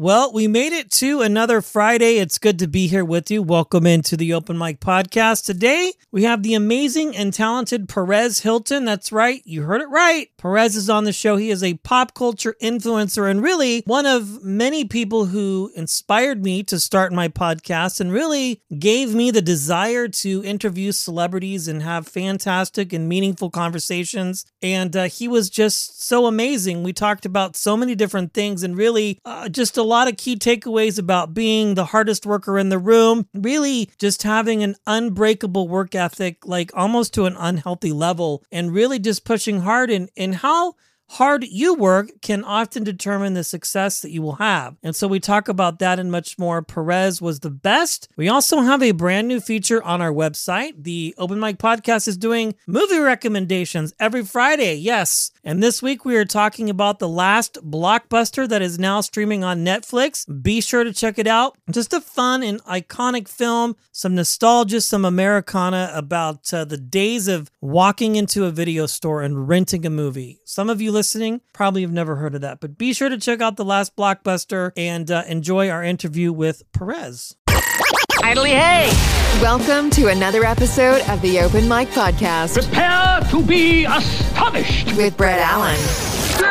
Well, we made it to another Friday. It's good to be here with you. Welcome into the Open Mic Podcast. Today, we have the amazing and talented Perez Hilton. That's right, you heard it right. Perez is on the show. He is a pop culture influencer and really one of many people who inspired me to start my podcast and really gave me the desire to interview celebrities and have fantastic and meaningful conversations. And uh, he was just so amazing. We talked about so many different things and really uh, just a lot of key takeaways about being the hardest worker in the room, really just having an unbreakable work ethic, like almost to an unhealthy level, and really just pushing hard and, in how hard you work can often determine the success that you will have. And so we talk about that and much more. Perez was the best. We also have a brand new feature on our website. The Open Mic Podcast is doing movie recommendations every Friday. Yes. And this week we are talking about the last blockbuster that is now streaming on Netflix. Be sure to check it out. Just a fun and iconic film, some nostalgia, some Americana about uh, the days of walking into a video store and renting a movie. Some of you listening probably have never heard of that, but be sure to check out the last blockbuster and uh, enjoy our interview with Perez. Idly hey! Welcome to another episode of the Open Mic Podcast Prepare to be astonished! with Brett Allen,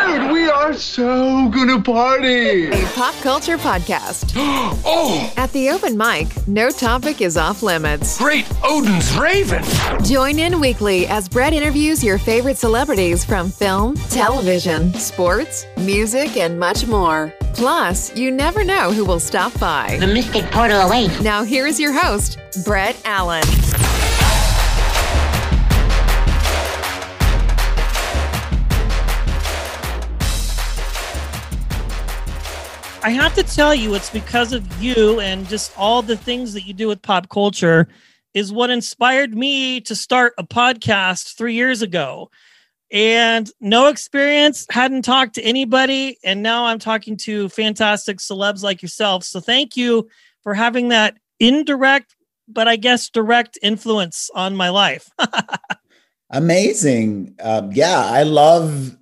Dude, we are so gonna party. a pop culture podcast. Oh, At the Open Mic, no topic is off limits. great Odin's Raven. Join in weekly as Brett interviews your favorite celebrities from film, television, sports, music, and much more. Plus, you never know who will stop by. The mystic portal awaits. Now, here is your host, Brett Allen. I have to tell you, it's because of you and just all the things that you do with pop culture is what inspired me to start a podcast three years ago. And no experience, hadn't talked to anybody. And now I'm talking to fantastic celebs like yourself. So thank you for having that indirect, but I guess direct influence on my life. Amazing. Um, yeah, I love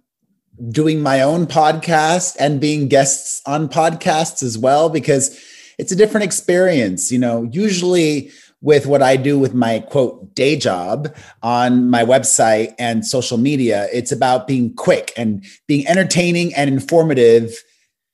doing my own podcast and being guests on podcasts as well because it's a different experience. You know, usually with what I do with my quote day job on my website and social media, it's about being quick and being entertaining and informative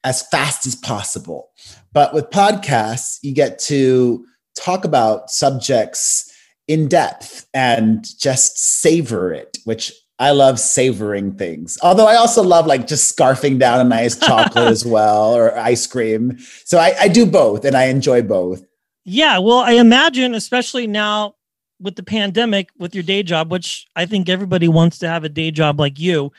as fast as possible. But with podcasts, you get to talk about subjects in depth and just savor it, which I love savoring things. Although I also love like just scarfing down a nice chocolate as well or ice cream. So I, I do both and I enjoy both. Yeah, well, I imagine, especially now with the pandemic, with your day job, which I think everybody wants to have a day job like you,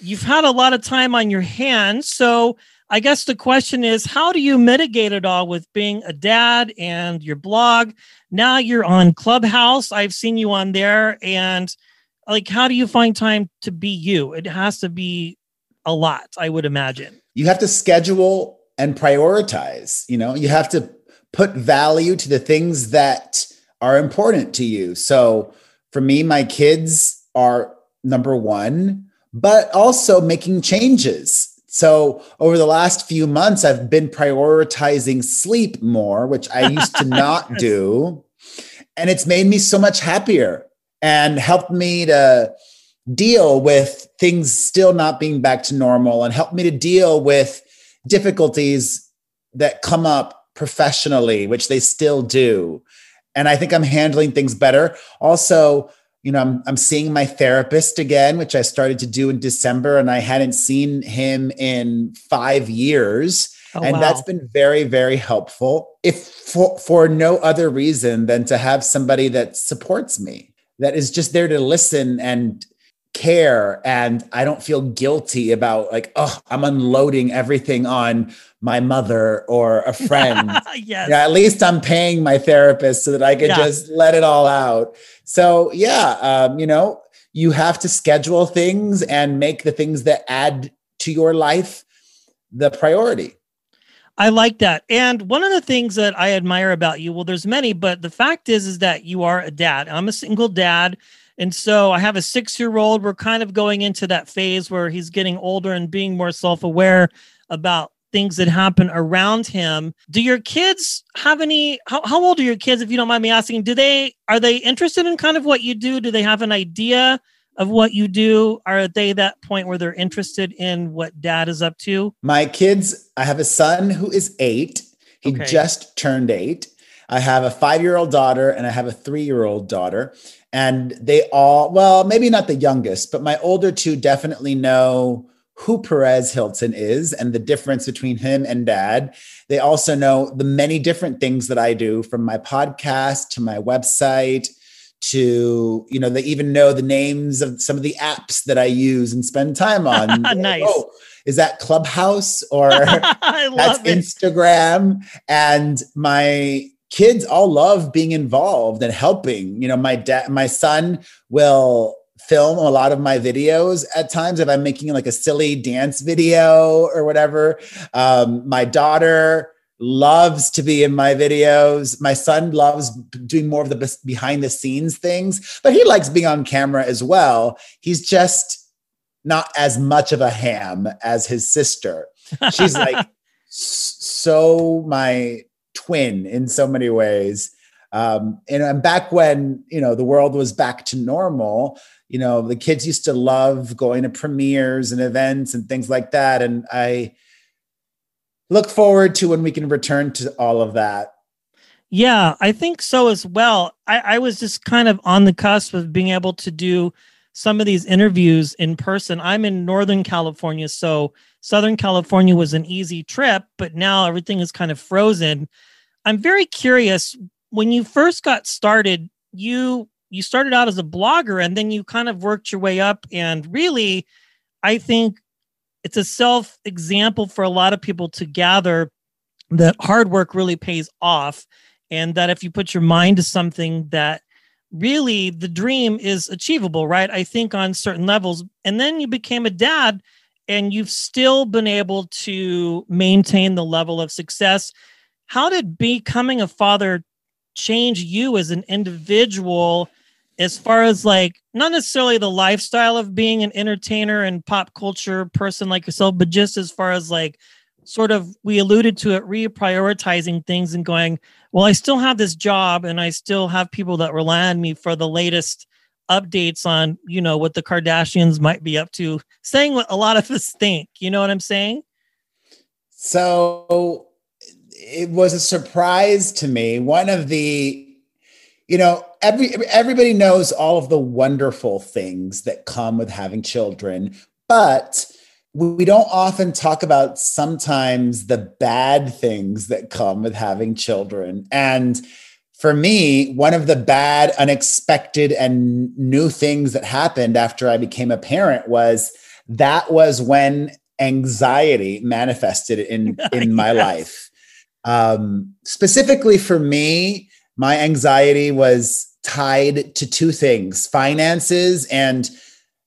you've had a lot of time on your hands. So I guess the question is, how do you mitigate it all with being a dad and your blog? Now you're on Clubhouse. I've seen you on there. And like, how do you find time to be you? It has to be a lot, I would imagine. You have to schedule and prioritize. You know, you have to put value to the things that are important to you. So for me, my kids are number one, but also making changes. So over the last few months, I've been prioritizing sleep more, which I used to not do. And it's made me so much happier and helped me to deal with things still not being back to normal and helped me to deal with difficulties that come up professionally, which they still do. And I think I'm handling things better. Also, you know, I'm, I'm seeing my therapist again, which I started to do in December, and I hadn't seen him in five years. Oh, and wow. that's been very, very helpful. If for, for no other reason than to have somebody that supports me, that is just there to listen and care. And I don't feel guilty about like, oh, I'm unloading everything on my mother or a friend. yes. Yeah, at least I'm paying my therapist so that I can yeah. just let it all out. So yeah, um, you know, you have to schedule things and make the things that add to your life the priority. I like that. And one of the things that I admire about you, well, there's many, but the fact is, is that you are a dad. I'm a single dad. And so I have a six year old. We're kind of going into that phase where he's getting older and being more self aware about things that happen around him. Do your kids have any? How, how old are your kids, if you don't mind me asking? Do they are they interested in kind of what you do? Do they have an idea of what you do? Are they that point where they're interested in what dad is up to? My kids, I have a son who is eight. He okay. just turned eight. I have a five year old daughter and I have a three year old daughter. And they all, well, maybe not the youngest, but my older two definitely know who Perez Hilton is and the difference between him and dad. They also know the many different things that I do from my podcast to my website to, you know, they even know the names of some of the apps that I use and spend time on. nice. Oh, is that Clubhouse or that's it. Instagram? And my kids all love being involved and helping. You know, my dad, my son will film a lot of my videos at times if I'm making like a silly dance video or whatever. Um, my daughter loves to be in my videos. My son loves doing more of the behind the scenes things, but he likes being on camera as well. He's just not as much of a ham as his sister. She's like so my twin in so many ways. Um, and, and back when you know the world was back to normal, you know the kids used to love going to premieres and events and things like that. And I look forward to when we can return to all of that. Yeah, I think so as well. I, I was just kind of on the cusp of being able to do some of these interviews in person. I'm in Northern California, so Southern California was an easy trip, but now everything is kind of frozen. I'm very curious when you first got started, you you started out as a blogger and then you kind of worked your way up and really I think it's a self example for a lot of people to gather that hard work really pays off and that if you put your mind to something that really the dream is achievable right? I think on certain levels. And then you became a dad and you've still been able to maintain the level of success. How did becoming a father change you as an individual as far as like not necessarily the lifestyle of being an entertainer and pop culture person like yourself, but just as far as like sort of we alluded to it reprioritizing things and going, well, I still have this job and I still have people that rely on me for the latest updates on, you know, what the Kardashians might be up to, saying what a lot of us think. You know what I'm saying? So it was a surprise to me. One of the you know every everybody knows all of the wonderful things that come with having children but we don't often talk about sometimes the bad things that come with having children and for me one of the bad unexpected and new things that happened after i became a parent was that was when anxiety manifested in in my yes. life um, specifically for me my anxiety was tied to two things finances and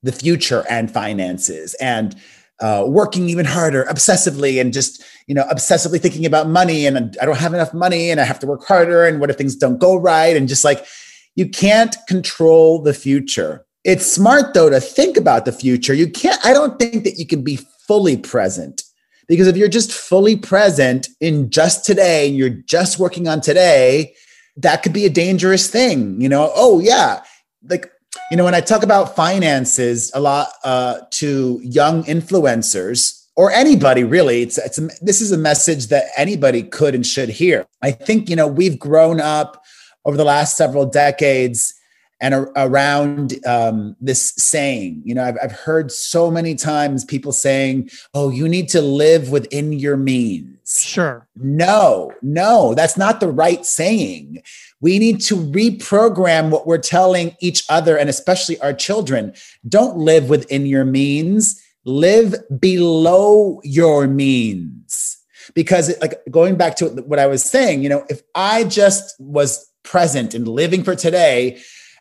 the future and finances and uh, working even harder obsessively and just you know obsessively thinking about money and i don't have enough money and i have to work harder and what if things don't go right? And just like you can't control the future. It's smart though to think about the future. You can't i don't think that you can be fully present because if you're just fully present in just today and you're just working on today that could be a dangerous thing. You know, oh, yeah. Like, you know, when I talk about finances a lot uh, to young influencers, or anybody really. It's, it's a, this is a message that anybody could and should hear. I think, you know, we've grown up over the last several decades and a, around um, this saying. You know, I've, I've heard so many times people saying, oh, you need to live within your means. Sure. No, no, that's not the right saying. We need to reprogram what we're telling each other and especially our children. Don't live within your means live below your means because like going back to what i was saying you know if i just was present and living for today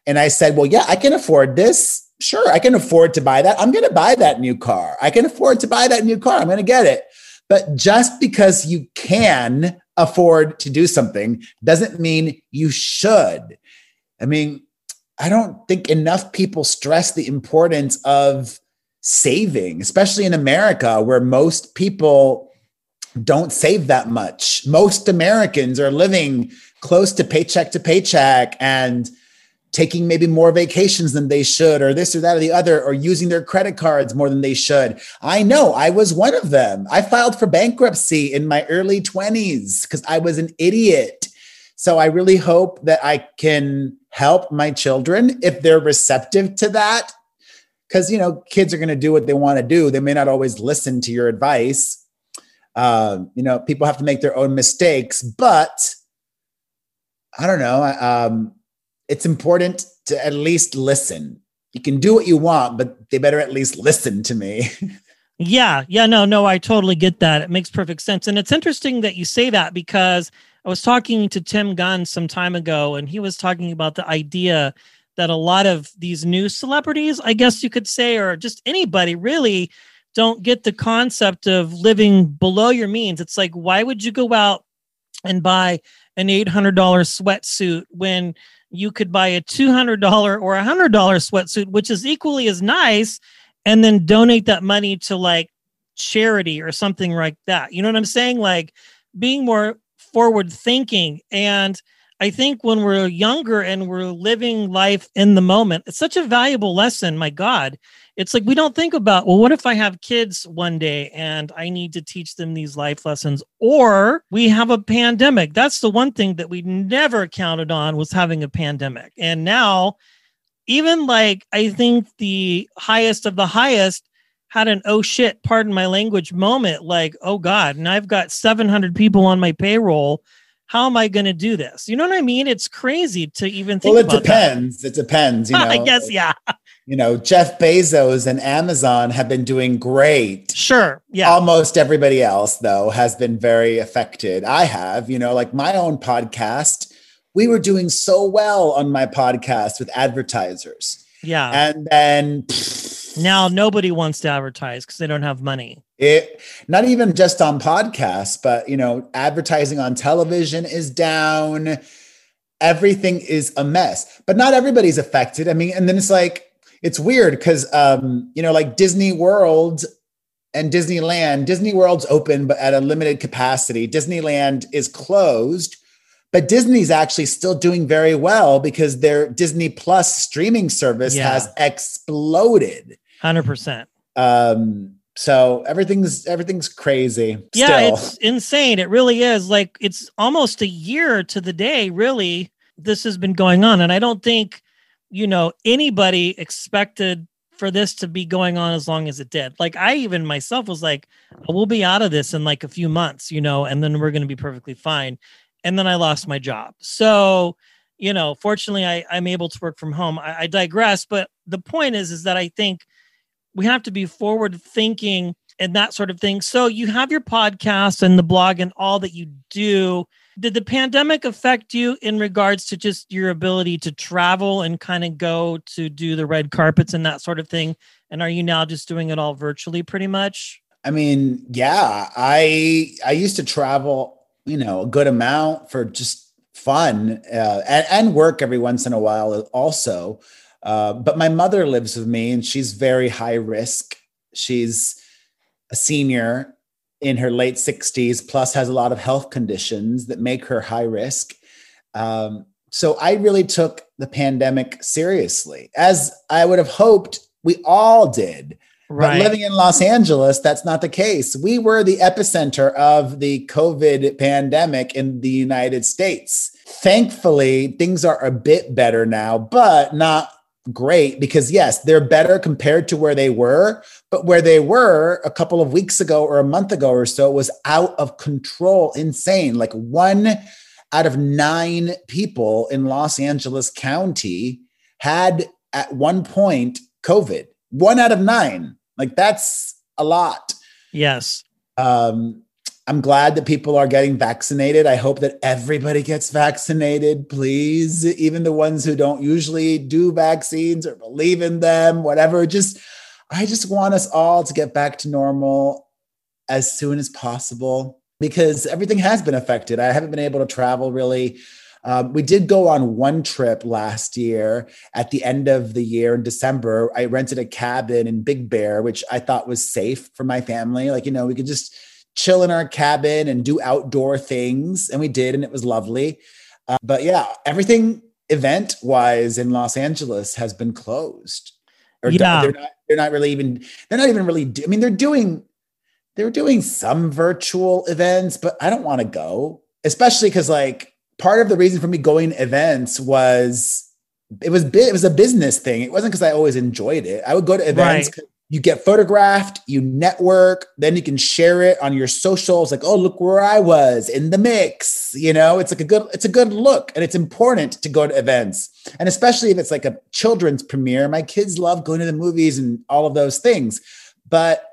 and i said well yeah i can afford this. Sure i can afford to buy that. I'm going to buy that new car. I can afford to buy that new car. I'm going to get it. But just because you can afford to do something doesn't mean you should. I mean i don't think enough people stress the importance of saving, especially in America, where most people don't save that much. Most Americans are living close to paycheck to paycheck and taking maybe more vacations than they should, or this or that or the other, or using their credit cards more than they should. I know I was one of them. I filed for bankruptcy in my early 20s because I was an idiot. So I really hope that I can help my children if they're receptive to that because you know kids are going to do what they want to do they may not always listen to your advice uh, you know people have to make their own mistakes but i don't know um, it's important to at least listen. You can do what you want but they better at least listen to me. Yeah yeah no no i totally get that. It makes perfect sense. And it's interesting that you say that because i was talking to tim gunn some time ago and he was talking about the idea that a lot of these new celebrities, I guess you could say, or just anybody really don't get the concept of living below your means. It's like, why would you go out and buy an $800 sweatsuit when you could buy a $200 or a $100 sweatsuit, which is equally as nice, and then donate that money to like charity or something like that? You know what I'm saying? Like being more forward thinking and I think when we're younger and we're living life in the moment, it's such a valuable lesson. My God, it's like we don't think about, well, what if I have kids one day and I need to teach them these life lessons? Or we have a pandemic. That's the one thing that we never counted on was having a pandemic. And now, even like, I think the highest of the highest had an oh shit, pardon my language moment like, oh God, and I've got 700 people on my payroll how am I going to do this? You know what I mean? It's crazy to even think. Well, it depends. That. It depends. You know, I guess yeah. You know, Jeff Bezos and Amazon have been doing great. Sure. Yeah. Almost everybody else, though, has been very affected. I have, you know, like my own podcast. We were doing so well on my podcast with advertisers. Yeah. And then pfft, now nobody wants to advertise because they don't have money. It not even just on podcasts, but you know, advertising on television is down. Everything is a mess. But not everybody's affected. I mean, and then it's like it's weird because um, you know, like Disney World and Disneyland, Disney World's open but at a limited capacity. Disneyland is closed, but Disney's actually still doing very well because their Disney Plus streaming service yeah. has exploded. 100%. Um so everything's everything's crazy. Yeah, it's insane. It really is. Like it's almost a year to the day, really. This has been going on. And I don't think, you know, anybody expected for this to be going on as long as it did. Like I even myself was like, uh, we'll be out of this in like a few months, you know, and then we're gonna be perfectly fine. And then I lost my job. So, you know, fortunately I, I'm able to work from home. I, I digress, but the point is, is that I think we have to be forward thinking and that sort of thing. So you have your podcast and the blog and all that you do. Did the pandemic affect you in regards to just your ability to travel and kind of go to do the red carpets and that sort of thing? And are you now just doing it all virtually pretty much? I mean, yeah, I I used to travel, you know, a good amount for just fun uh, and, and work every once in a while also. Uh, but my mother lives with me and she's very high risk. She's a senior in her late 60s, plus has a lot of health conditions that make her high risk. Um, so I really took the pandemic seriously, as I would have hoped we all did. Right. But living in Los Angeles, that's not the case. We were the epicenter of the COVID pandemic in the United States. Thankfully, things are a bit better now, but not great because, yes, they're better compared to where they were. But where they were a couple of weeks ago or a month ago or so was out of control, insane. Like one out of nine people in Los Angeles County had at one point COVID. One out of nine. Like that's a lot. Yes. Um, I'm glad that people are getting vaccinated. I hope that everybody gets vaccinated, please. Even the ones who don't usually do vaccines or believe in them, whatever. Just, I just want us all to get back to normal as soon as possible because everything has been affected. I haven't been able to travel really. Um, we did go on one trip last year at the end of the year in December. I rented a cabin in Big Bear, which I thought was safe for my family. Like, you know, we could just chill in our cabin and do outdoor things. And we did, and it was lovely. Uh, but yeah, everything event wise in Los Angeles has been closed. Or Yeah. they're not, they're not really even, they're not even really, do- I mean, they're doing, they're doing some virtual events, but I don't want to go, especially because like part of the reason for me going to events was it was it was a business thing. It wasn't because I always enjoyed it. I would go to events. Right. You get photographed, you network, then you can share it on your socials. Like, oh, look where I was in the mix. You know, it's like a good, it's a good look, and it's important to go to events, and especially if it's like a children's premiere. My kids love going to the movies and all of those things, but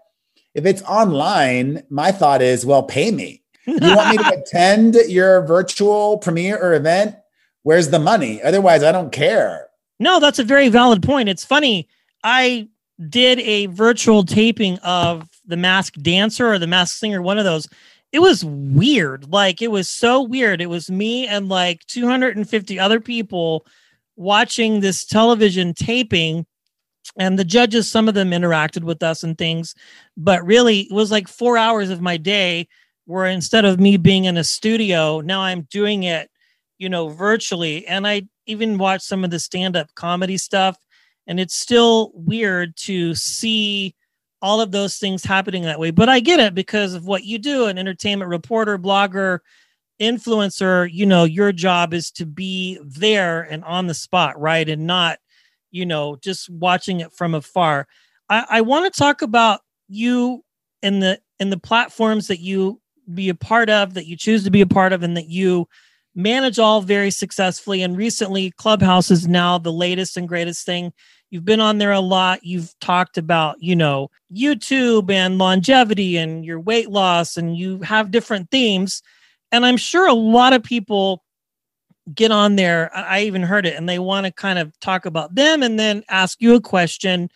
if it's online, my thought is, well, pay me. You want me to attend your virtual premiere or event? Where's the money? Otherwise, I don't care. No, that's a very valid point. It's funny. I did a virtual taping of The Mask Dancer or The Mask Singer, one of those. It was weird. Like, it was so weird. It was me and like 250 other people watching this television taping. And the judges, some of them interacted with us and things. But really, it was like four hours of my day where instead of me being in a studio, now I'm doing it you know, virtually. And I even watched some of the stand up comedy stuff. And it's still weird to see all of those things happening that way. But I get it because of what you do an entertainment reporter, blogger, influencer. You know, your job is to be there and on the spot, right? And not, you know, just watching it from afar. I, I want to talk about you and the and the platforms that you be a part of, that you choose to be a part of, and that you manage all very successfully. And recently, Clubhouse is now the latest and greatest thing. You've been on there a lot. You've talked about, you know, YouTube and longevity and your weight loss, and you have different themes. And I'm sure a lot of people get on there. I even heard it, and they want to kind of talk about them and then ask you a question.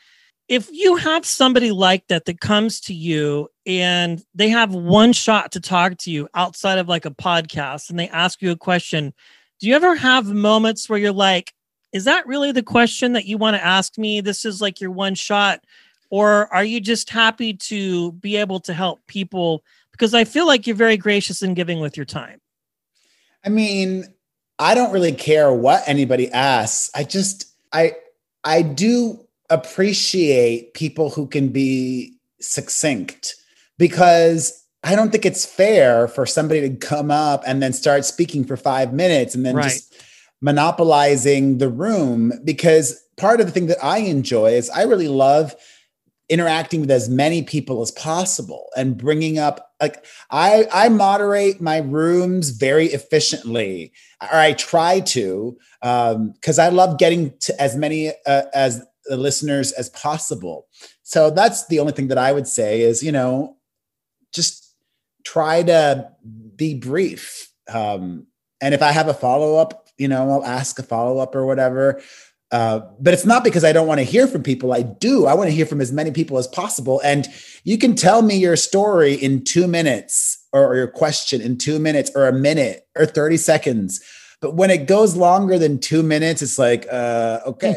If you have somebody like that that comes to you and they have one shot to talk to you outside of like a podcast and they ask you a question, do you ever have moments where you're like, is that really the question that you want to ask me? This is like your one shot. Or are you just happy to be able to help people? Because I feel like you're very gracious in giving with your time. I mean, I don't really care what anybody asks. I just I I do appreciate people who can be succinct because I don't think it's fair for somebody to come up and then start speaking for 5 minutes and then Right. just monopolizing the room because part of the thing that I enjoy is I really love interacting with as many people as possible and bringing up like I I moderate my rooms very efficiently or I try to um cuz I love getting to as many uh, as the listeners as possible. So that's the only thing that I would say is, you know, just try to be brief. Um and if I have a follow up, you know, I'll ask a follow up or whatever. Uh, but it's not because I don't want to hear from people. I do. I want to hear from as many people as possible. And you can tell me your story in two minutes or, or your question in two minutes or a minute or 30 seconds. But when it goes longer than two minutes, it's like, uh, okay.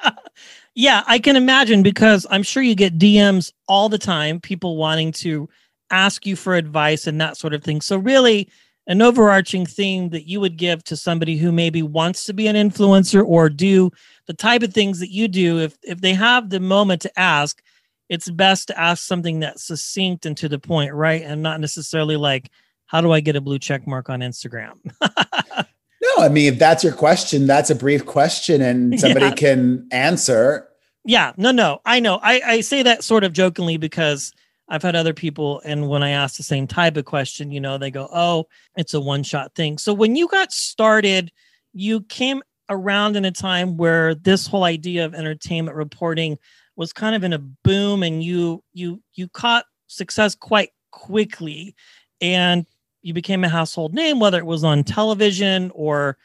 yeah, I can imagine because I'm sure you get DMs all the time, people wanting to ask you for advice and that sort of thing. So, really, an overarching theme that you would give to somebody who maybe wants to be an influencer or do the type of things that you do, if if they have the moment to ask, it's best to ask something that's succinct and to the point, right? And not necessarily like, how do I get a blue check mark on Instagram? no, I mean, if that's your question, that's a brief question and somebody yeah. can answer. Yeah, no, no, I know. I, I say that sort of jokingly because I've had other people, and when I ask the same type of question, you know, they go, oh, it's a one shot thing. So when you got started, you came around in a time where this whole idea of entertainment reporting was kind of in a boom and you you you caught success quite quickly and you became a household name whether it was on television or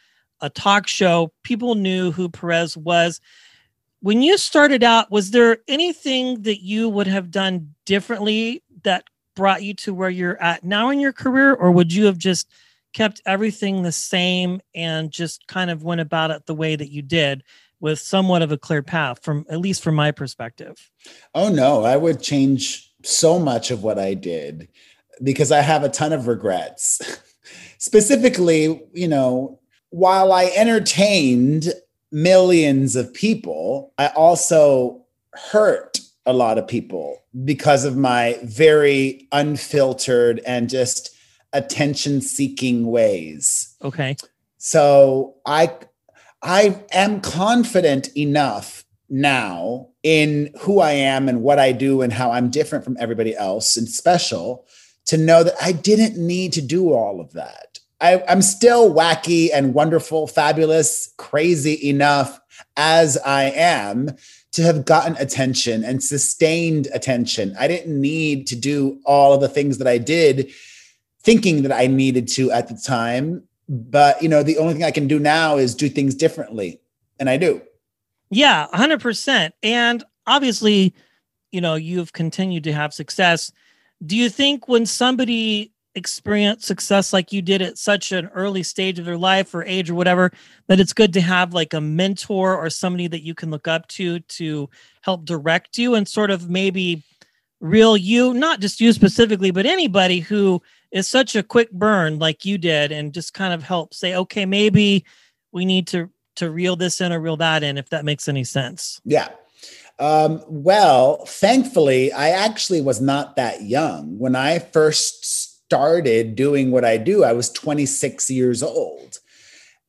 a talk show people knew who perez was. When you started out was there anything that you would have done differently that brought you to where you're at now in your career or would you have just kept everything the same and just kind of went about it the way that you did with somewhat of a clear path from at least from my perspective? Oh no. I would change so much of what i did because i have a ton of regrets. Specifically you know while i entertained millions of people i also hurt a lot of people because of my very unfiltered and just attention seeking ways. Okay. So i I am confident enough now in who I am and what I do and how I'm different from everybody else and special to know that I didn't need to do all of that. I, am still wacky and wonderful, fabulous, crazy enough as I am to have gotten attention and sustained attention. I didn't need to do all of the things that I did thinking that I needed to at the time but you know the only thing i can do now is do things differently and i do yeah 100% and obviously you know you've continued to have success do you think when somebody experienced success like you did at such an early stage of their life or age or whatever that it's good to have like a mentor or somebody that you can look up to to help direct you and sort of maybe reel you not just you specifically but anybody who is such a quick burn like you did and just kind of help say okay maybe we need to to reel this in or reel that in if that makes any sense? Yeah um, well thankfully i actually was not that young when i first started doing what i do i was 26 years old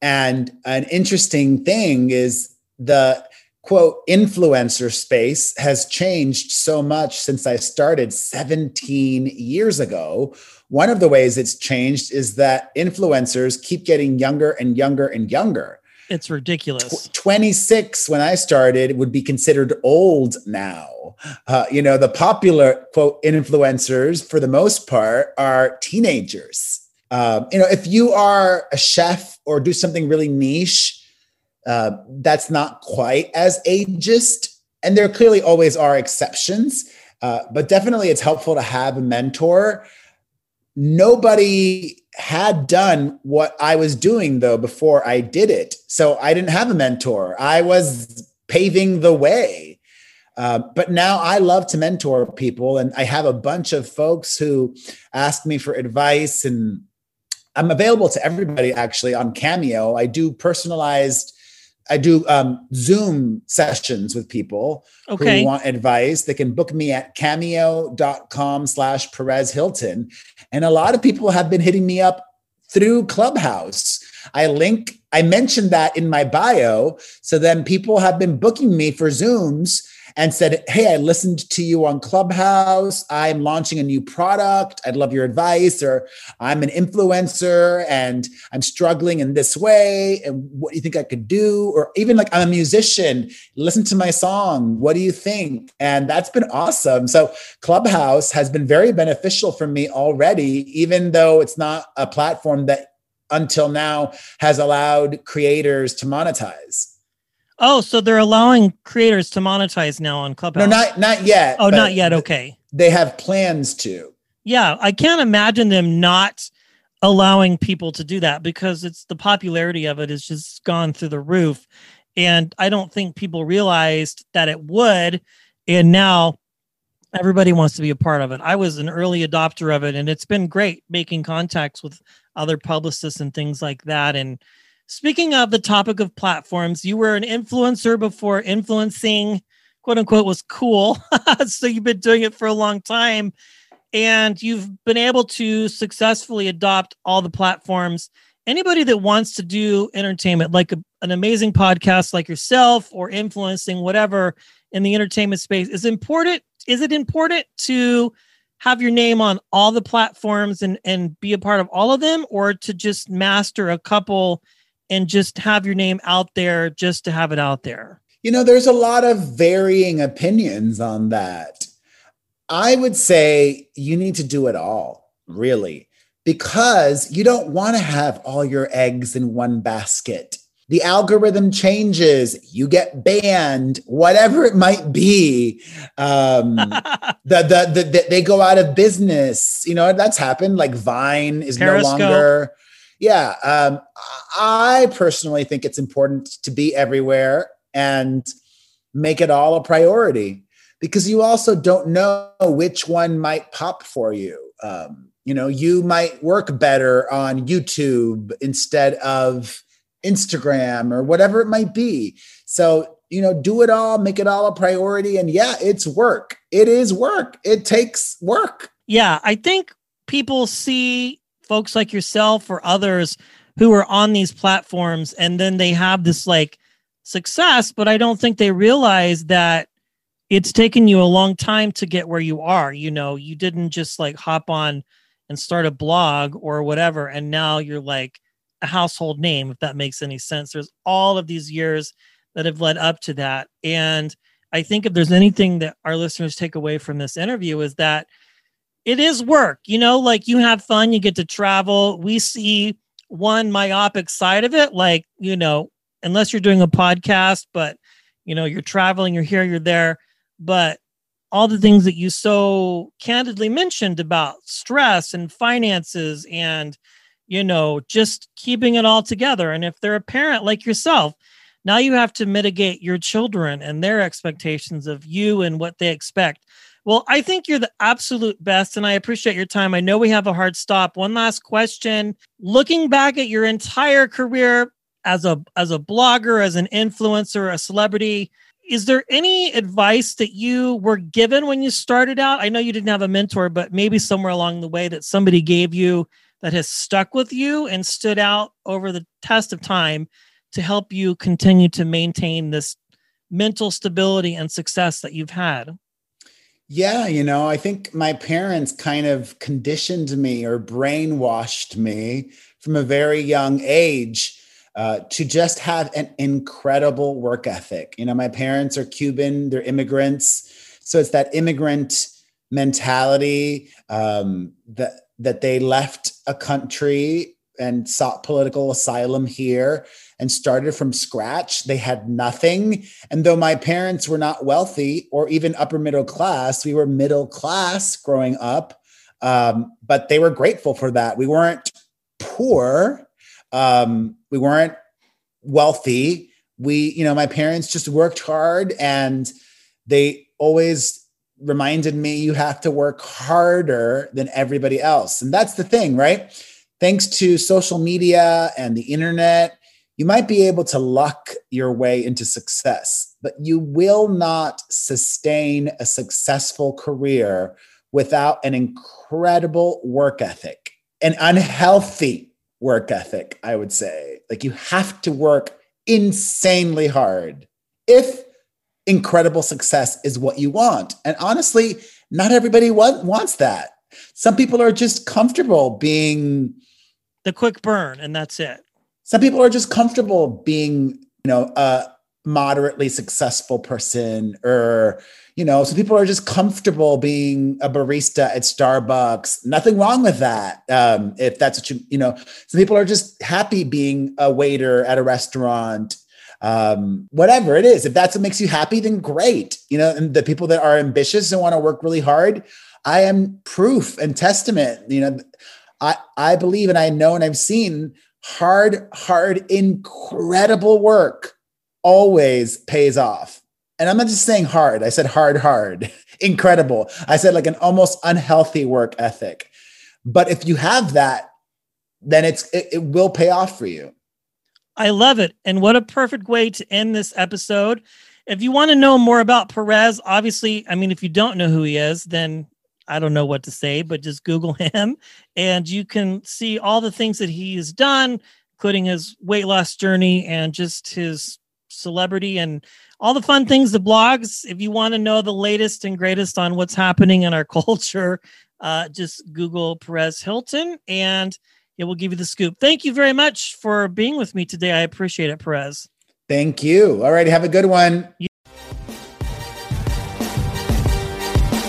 and an interesting thing is the quote influencer space has changed so much since I started 17 years ago. One of the ways it's changed is that influencers keep getting younger and younger and younger. It's ridiculous. 26 when I started would be considered old now. Uh, you know, the popular quote influencers for the most part are teenagers. Um, you know, if you are a chef or do something really niche, uh, that's not quite as ageist. And there clearly always are exceptions, uh, but definitely it's helpful to have a mentor. Nobody had done what I was doing though before I did it. So I didn't have a mentor. I was paving the way. Uh, but now I love to mentor people, and I have a bunch of folks who ask me for advice, and I'm available to everybody actually on Cameo. I do personalized I do um, Zoom sessions with people okay. who want advice. They can book me at cameo.com slash Perez Hilton. And a lot of people have been hitting me up through Clubhouse. I link, I mentioned that in my bio. So then people have been booking me for Zooms and said, Hey, I listened to you on Clubhouse. I'm launching a new product. I'd love your advice. Or I'm an influencer and I'm struggling in this way. And what do you think I could do? Or even like, I'm a musician. Listen to my song. What do you think? And that's been awesome. So Clubhouse has been very beneficial for me already, even though it's not a platform that until now has allowed creators to monetize. Oh, so they're allowing creators to monetize now on Clubhouse? No, not not yet. Oh, not yet. Okay. They have plans to. Yeah, I can't imagine them not allowing people to do that because it's the popularity of it has just gone through the roof. And I don't think people realized that it would. And now everybody wants to be a part of it. I was an early adopter of it, and it's been great making contacts with other publicists and things like that. And Speaking of the topic of platforms, you were an influencer before influencing, quote unquote was cool. so you've been doing it for a long time and you've been able to successfully adopt all the platforms. Anybody that wants to do entertainment, like a, an amazing podcast like yourself or influencing whatever in the entertainment space, is important. Is it important to have your name on all the platforms and and be a part of all of them, or to just master a couple and just have your name out there just to have it out there? You know, there's a lot of varying opinions on that. I would say you need to do it all, really, because you don't want to have all your eggs in one basket. The algorithm changes, you get banned, whatever it might be. Um, the, the, the, the, they go out of business. You know, that's happened. Like Vine is Periscope. no longer. Yeah. Um, I personally think it's important to be everywhere and make it all a priority because you also don't know which one might pop for you. Um, you know, you might work better on YouTube instead of Instagram or whatever it might be. So, you know, do it all, make it all a priority. And yeah, it's work. It is work. It takes work. Yeah. I think people see folks like yourself or others who are on these platforms and then they have this like success, but I don't think they realize that it's taken you a long time to get where you are. You know, you didn't just like hop on and start a blog or whatever, and now you're like a household name, if that makes any sense. There's all of these years that have led up to that. And I think if there's anything that our listeners take away from this interview is that it is work, you know, like you have fun, you get to travel. We see one myopic side of it, like, you know, unless you're doing a podcast, but you know, you're traveling, you're here, you're there. But all the things that you so candidly mentioned about stress and finances and you know just keeping it all together. And if they're a parent like yourself now you have to mitigate your children and their expectations of you and what they expect well i think you're the absolute best and i appreciate your time i know we have a hard stop one last question looking back at your entire career as a as a blogger as an influencer a celebrity is there any advice that you were given when you started out? I know you didn't have a mentor, but maybe somewhere along the way that somebody gave you that has stuck with you and stood out over the test of time to help you continue to maintain this mental stability and success that you've had? Yeah, you know, I think my parents kind of conditioned me or brainwashed me from a very young age uh, to just have an incredible work ethic. You know, my parents are Cuban, they're immigrants. So it's that immigrant mentality um, that, that they left a country and sought political asylum here and started from scratch. They had nothing. And though my parents were not wealthy or even upper middle class, we were middle class growing up. Um, but they were grateful for that. We weren't poor, um, we weren't wealthy. We, you know, my parents just worked hard and they always reminded me you have to work harder than everybody else. And that's the thing, right? Thanks to social media and the internet, you might be able to luck your way into success, but you will not sustain a successful career without an incredible work ethic, an unhealthy work ethic, I would say. Like you have to work insanely hard if incredible success is what you want. And honestly, not everybody wa- wants that. Some people are just comfortable being the quick burn and that's it. Some people are just comfortable being, you know, a moderately successful person or you know, so people are just comfortable being a barista at Starbucks. Nothing wrong with that. Um, if that's what you, you know, some people are just happy being a waiter at a restaurant. Um, whatever it is, if that's what makes you happy, then great. You know, and the people that are ambitious and want to work really hard, I am proof and testament. You know, I I believe and I know and I've seen hard, hard, incredible work always pays off and I'm not just saying hard. I said hard, hard, incredible. I said like an almost unhealthy work ethic. But if you have that, then it's it, it will pay off for you. I love it. And what a perfect way to end this episode. if you want to know more about Perez, obviously, I mean, if you don't know who he is, then I don't know what to say, but just Google him and you can see all the things that he has done, including his weight loss journey and just his celebrity and all the fun things, the blogs. If you want to know the latest and greatest on what's happening in our culture, uh, just Google Perez Hilton and it will give you the scoop. Thank you very much for being with me today. I appreciate it, Perez. Thank you. All right. Have a good one.